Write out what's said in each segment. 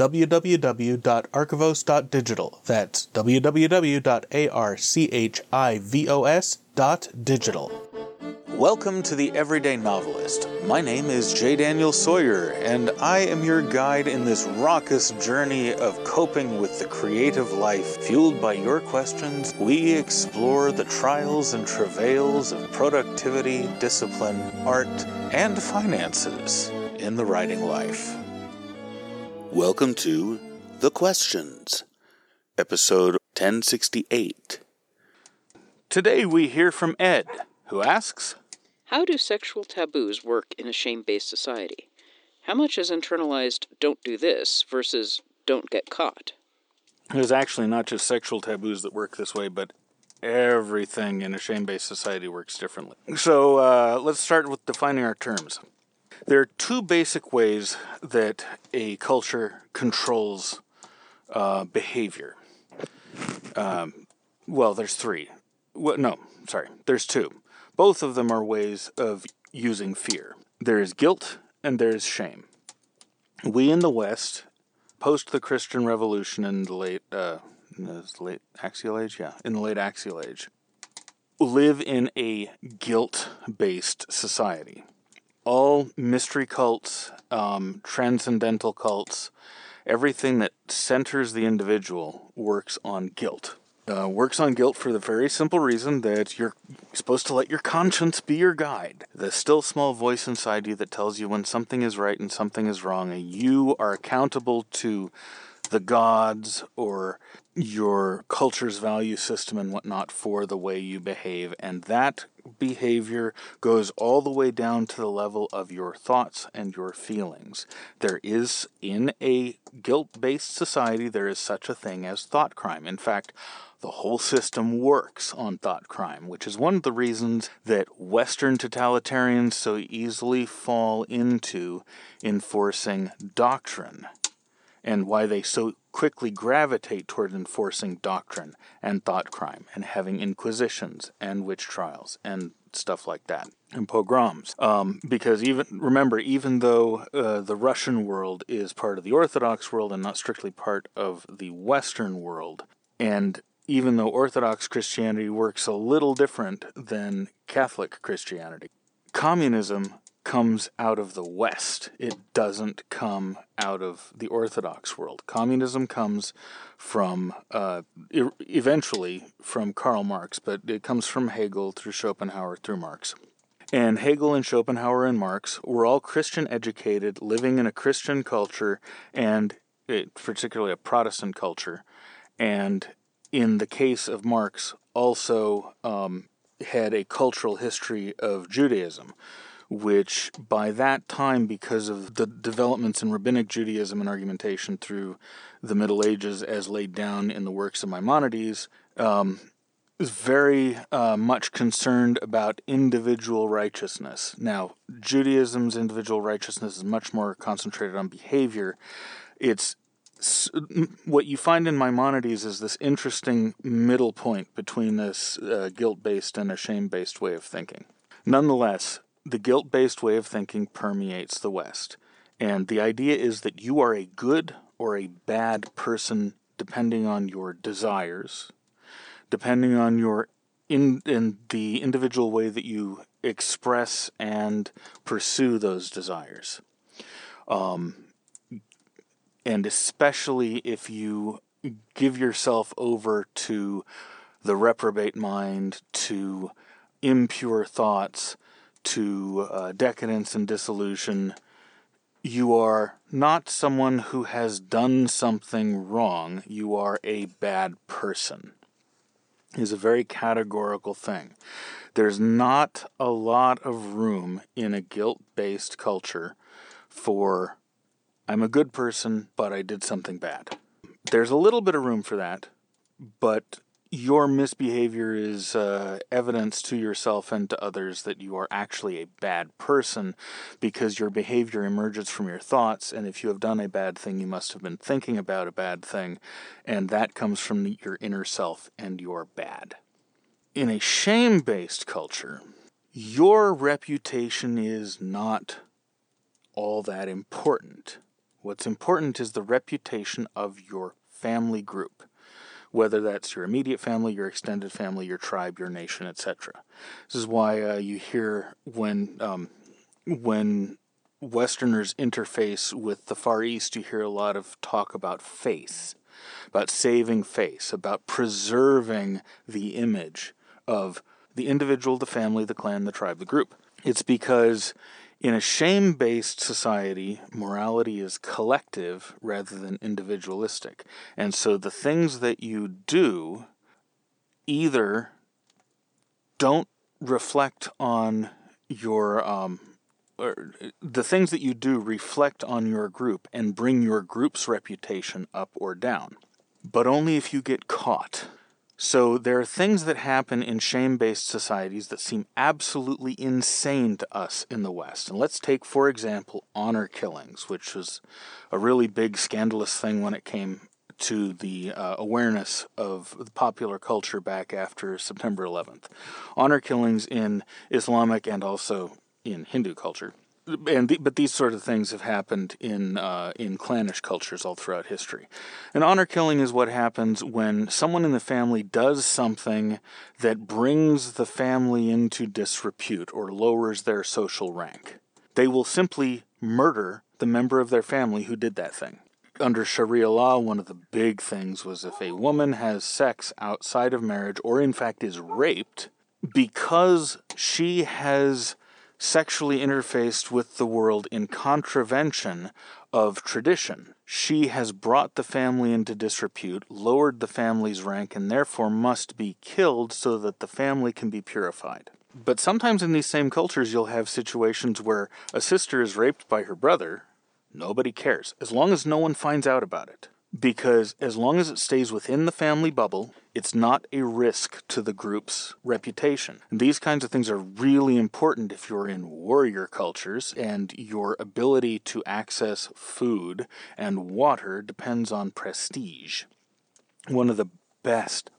www.archivos.digital. That's www.archivos.digital. Welcome to the Everyday Novelist. My name is J. Daniel Sawyer, and I am your guide in this raucous journey of coping with the creative life. Fueled by your questions, we explore the trials and travails of productivity, discipline, art, and finances in the writing life. Welcome to The Questions, episode 1068. Today we hear from Ed, who asks How do sexual taboos work in a shame based society? How much is internalized don't do this versus don't get caught? There's actually not just sexual taboos that work this way, but everything in a shame based society works differently. So uh, let's start with defining our terms. There are two basic ways that a culture controls uh, behavior. Um, well, there's three. Well, no, sorry, there's two. Both of them are ways of using fear. There is guilt and there is shame. We in the West, post the Christian Revolution in the late, uh, in the late Axial Age, yeah, in the late Axial Age, live in a guilt-based society all mystery cults, um, transcendental cults, everything that centers the individual works on guilt. Uh, works on guilt for the very simple reason that you're supposed to let your conscience be your guide. The still small voice inside you that tells you when something is right and something is wrong, and you are accountable to the gods or your culture's value system and whatnot for the way you behave. And that behavior goes all the way down to the level of your thoughts and your feelings. There is, in a guilt based society, there is such a thing as thought crime. In fact, the whole system works on thought crime, which is one of the reasons that Western totalitarians so easily fall into enforcing doctrine and why they so quickly gravitate toward enforcing doctrine and thought crime and having inquisitions and witch trials and stuff like that and pogroms. Um, because even remember even though uh, the russian world is part of the orthodox world and not strictly part of the western world and even though orthodox christianity works a little different than catholic christianity communism comes out of the West. It doesn't come out of the Orthodox world. Communism comes from, uh, eventually, from Karl Marx, but it comes from Hegel through Schopenhauer through Marx. And Hegel and Schopenhauer and Marx were all Christian educated, living in a Christian culture, and it, particularly a Protestant culture. And in the case of Marx, also um, had a cultural history of Judaism which by that time, because of the developments in rabbinic Judaism and argumentation through the Middle Ages as laid down in the works of Maimonides, um, is very uh, much concerned about individual righteousness. Now, Judaism's individual righteousness is much more concentrated on behavior. It's what you find in Maimonides is this interesting middle point between this uh, guilt based and a shame based way of thinking. Nonetheless, the guilt based way of thinking permeates the West. And the idea is that you are a good or a bad person depending on your desires, depending on your in, in the individual way that you express and pursue those desires. Um, and especially if you give yourself over to the reprobate mind, to impure thoughts, to uh, decadence and dissolution, you are not someone who has done something wrong, you are a bad person. Is a very categorical thing. There's not a lot of room in a guilt based culture for I'm a good person, but I did something bad. There's a little bit of room for that, but your misbehavior is uh, evidence to yourself and to others that you are actually a bad person because your behavior emerges from your thoughts. And if you have done a bad thing, you must have been thinking about a bad thing. And that comes from your inner self, and you're bad. In a shame based culture, your reputation is not all that important. What's important is the reputation of your family group whether that's your immediate family, your extended family, your tribe, your nation, etc. This is why uh, you hear when um, when Westerners interface with the Far East, you hear a lot of talk about faith, about saving face, about preserving the image of the individual, the family, the clan, the tribe, the group. It's because in a shame based society, morality is collective rather than individualistic. And so the things that you do either don't reflect on your um, the things that you do reflect on your group and bring your group's reputation up or down, but only if you get caught. So there are things that happen in shame based societies that seem absolutely insane to us in the West. And let's take, for example, honor killings, which was a really big scandalous thing when it came to the uh, awareness of the popular culture back after September 11th. Honor killings in Islamic and also in Hindu culture and the, but these sort of things have happened in uh, in clannish cultures all throughout history. An honor killing is what happens when someone in the family does something that brings the family into disrepute or lowers their social rank. They will simply murder the member of their family who did that thing. Under Sharia law, one of the big things was if a woman has sex outside of marriage or in fact is raped because she has sexually interfaced with the world in contravention of tradition. She has brought the family into disrepute, lowered the family's rank, and therefore must be killed so that the family can be purified. But sometimes in these same cultures, you'll have situations where a sister is raped by her brother. Nobody cares, as long as no one finds out about it because as long as it stays within the family bubble, it's not a risk to the group's reputation. And these kinds of things are really important if you're in warrior cultures and your ability to access food and water depends on prestige. One of the best,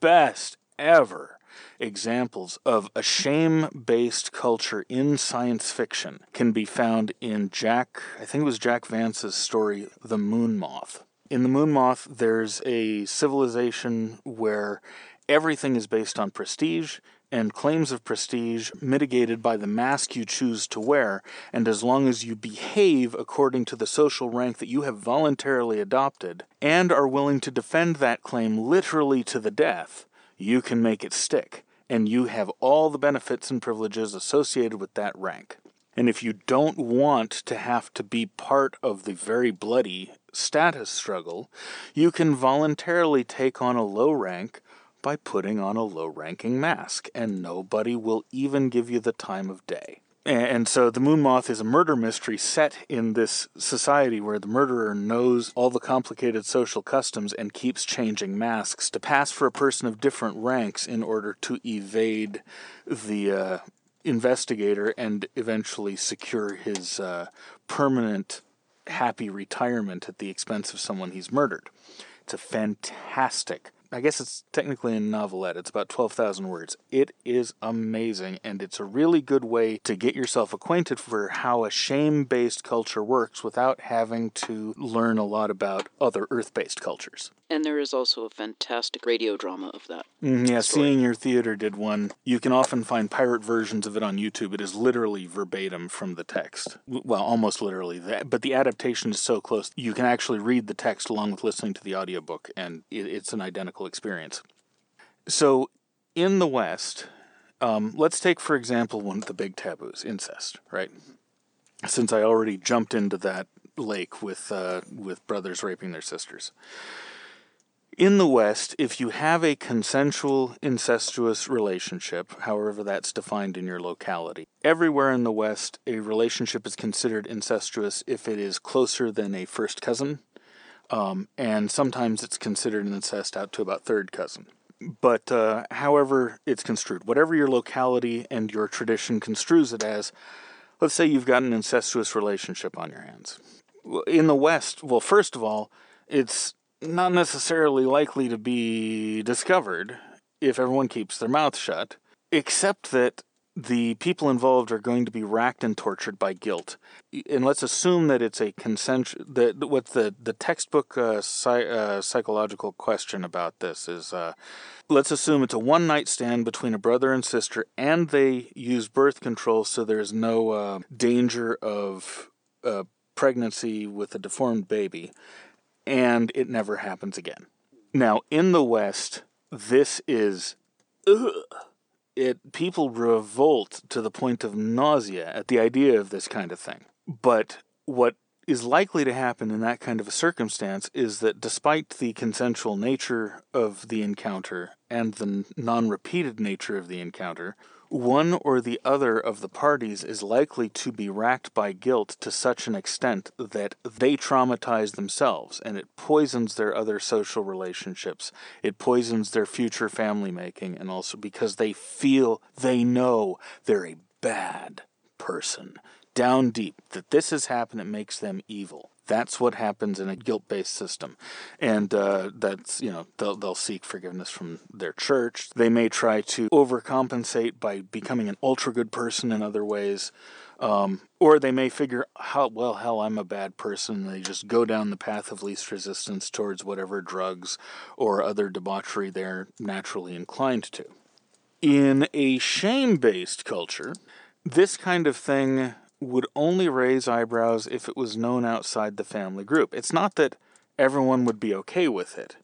best ever examples of a shame based culture in science fiction can be found in Jack, I think it was Jack Vance's story, The Moon Moth in the Moon Moth, there's a civilization where everything is based on prestige and claims of prestige mitigated by the mask you choose to wear. And as long as you behave according to the social rank that you have voluntarily adopted and are willing to defend that claim literally to the death, you can make it stick. And you have all the benefits and privileges associated with that rank. And if you don't want to have to be part of the very bloody status struggle, you can voluntarily take on a low rank by putting on a low ranking mask, and nobody will even give you the time of day. And so the Moon Moth is a murder mystery set in this society where the murderer knows all the complicated social customs and keeps changing masks to pass for a person of different ranks in order to evade the uh, investigator and eventually secure his uh, permanent happy retirement at the expense of someone he's murdered. It's a fantastic I guess it's technically a novelette. It's about 12,000 words. It is amazing, and it's a really good way to get yourself acquainted for how a shame based culture works without having to learn a lot about other earth based cultures. And there is also a fantastic radio drama of that. Mm, yeah, story. Seeing Ear Theatre did one. You can often find pirate versions of it on YouTube. It is literally verbatim from the text. Well, almost literally. But the adaptation is so close, you can actually read the text along with listening to the audiobook, and it's an identical experience. So, in the West, um, let's take, for example, one of the big taboos incest, right? Since I already jumped into that lake with, uh, with brothers raping their sisters. In the West, if you have a consensual incestuous relationship, however that's defined in your locality, everywhere in the West, a relationship is considered incestuous if it is closer than a first cousin um, and sometimes it's considered an incest out to about third cousin. But uh, however it's construed, whatever your locality and your tradition construes it as, let's say you've got an incestuous relationship on your hands. In the West, well, first of all, it's not necessarily likely to be discovered if everyone keeps their mouth shut, except that the people involved are going to be racked and tortured by guilt. And let's assume that it's a consensual. That what the the textbook uh, uh, psychological question about this is. Uh, let's assume it's a one night stand between a brother and sister, and they use birth control, so there's no uh, danger of uh, pregnancy with a deformed baby, and it never happens again. Now, in the West, this is. Ugh it people revolt to the point of nausea at the idea of this kind of thing. But what is likely to happen in that kind of a circumstance is that despite the consensual nature of the encounter and the non repeated nature of the encounter, one or the other of the parties is likely to be racked by guilt to such an extent that they traumatize themselves and it poisons their other social relationships. It poisons their future family making, and also because they feel they know they're a bad person down deep that this has happened, it makes them evil. That's what happens in a guilt-based system, and uh, that's you know they'll they'll seek forgiveness from their church. They may try to overcompensate by becoming an ultra good person in other ways, um, or they may figure how well hell I'm a bad person. They just go down the path of least resistance towards whatever drugs or other debauchery they're naturally inclined to. In a shame-based culture, this kind of thing would only raise eyebrows if it was known outside the family group. It's not that everyone would be okay with it.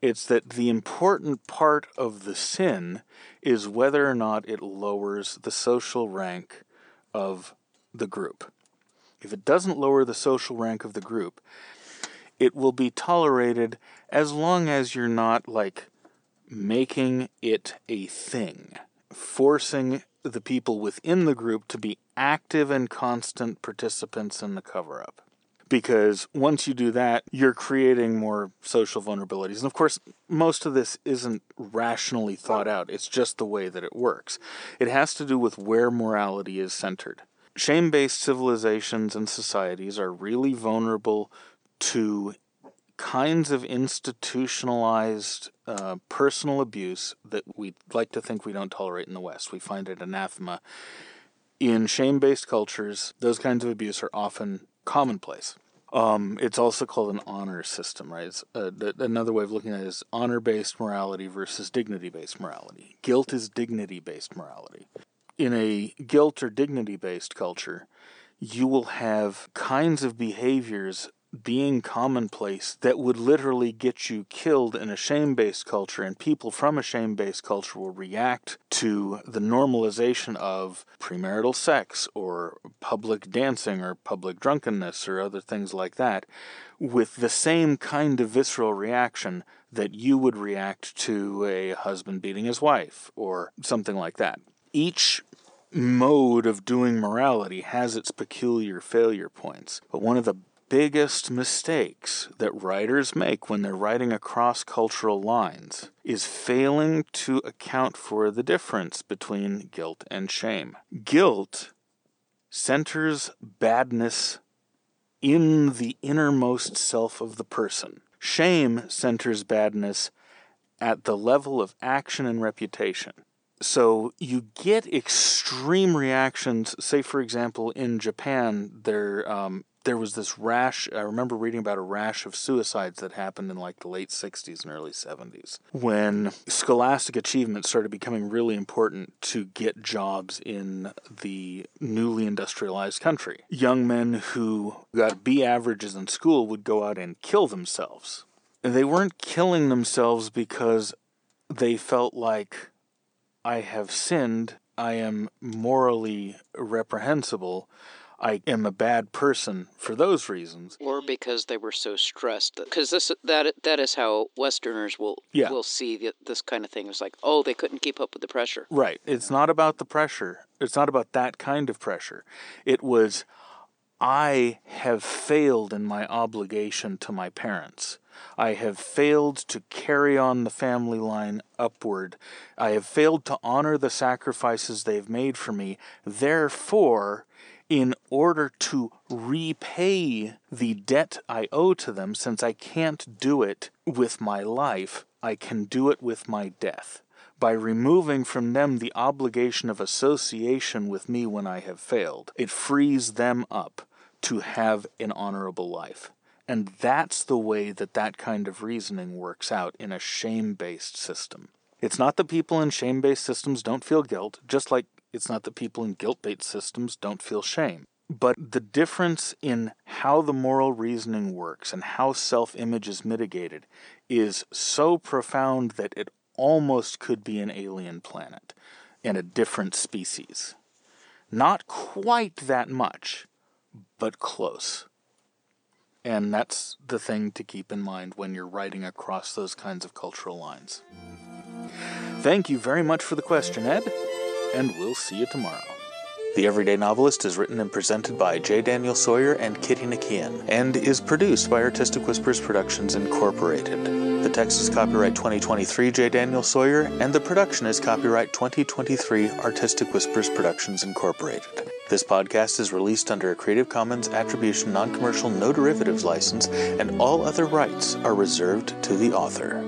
It's that the important part of the sin is whether or not it lowers the social rank of the group. If it doesn't lower the social rank of the group, it will be tolerated as long as you're not like making it a thing, forcing the people within the group to be active and constant participants in the cover up. Because once you do that, you're creating more social vulnerabilities. And of course, most of this isn't rationally thought out, it's just the way that it works. It has to do with where morality is centered. Shame based civilizations and societies are really vulnerable to kinds of institutionalized uh, personal abuse that we like to think we don't tolerate in the West. We find it anathema. In shame based cultures, those kinds of abuse are often commonplace. Um, it's also called an honor system, right? Uh, th- another way of looking at it is honor based morality versus dignity based morality. Guilt is dignity based morality. In a guilt or dignity based culture, you will have kinds of behaviors being commonplace that would literally get you killed in a shame based culture, and people from a shame based culture will react to the normalization of premarital sex or public dancing or public drunkenness or other things like that with the same kind of visceral reaction that you would react to a husband beating his wife or something like that. Each mode of doing morality has its peculiar failure points, but one of the biggest mistakes that writers make when they're writing across cultural lines is failing to account for the difference between guilt and shame. Guilt centers badness in the innermost self of the person. Shame centers badness at the level of action and reputation. So you get extreme reactions. Say, for example, in Japan, there um, there was this rash. I remember reading about a rash of suicides that happened in like the late 60s and early 70s when scholastic achievement started becoming really important to get jobs in the newly industrialized country. Young men who got B averages in school would go out and kill themselves. And they weren't killing themselves because they felt like, I have sinned, I am morally reprehensible I am a bad person for those reasons. Or because they were so stressed. Because this that that is how Westerners will yeah. will see the, this kind of thing. It's like, oh, they couldn't keep up with the pressure. Right. It's not about the pressure. It's not about that kind of pressure. It was, I have failed in my obligation to my parents. I have failed to carry on the family line upward. I have failed to honor the sacrifices they've made for me. Therefore, in order to repay the debt I owe to them, since I can't do it with my life, I can do it with my death. By removing from them the obligation of association with me when I have failed, it frees them up to have an honorable life. And that's the way that that kind of reasoning works out in a shame based system. It's not that people in shame based systems don't feel guilt, just like it's not that people in guilt based systems don't feel shame. But the difference in how the moral reasoning works and how self image is mitigated is so profound that it almost could be an alien planet and a different species. Not quite that much, but close. And that's the thing to keep in mind when you're writing across those kinds of cultural lines. Thank you very much for the question, Ed, and we'll see you tomorrow. The Everyday Novelist is written and presented by J. Daniel Sawyer and Kitty Nakian, and is produced by Artistic Whispers Productions Incorporated. The text is copyright 2023 J. Daniel Sawyer, and the production is copyright 2023 Artistic Whispers Productions Incorporated. This podcast is released under a Creative Commons Attribution Non Commercial No Derivatives license, and all other rights are reserved to the author.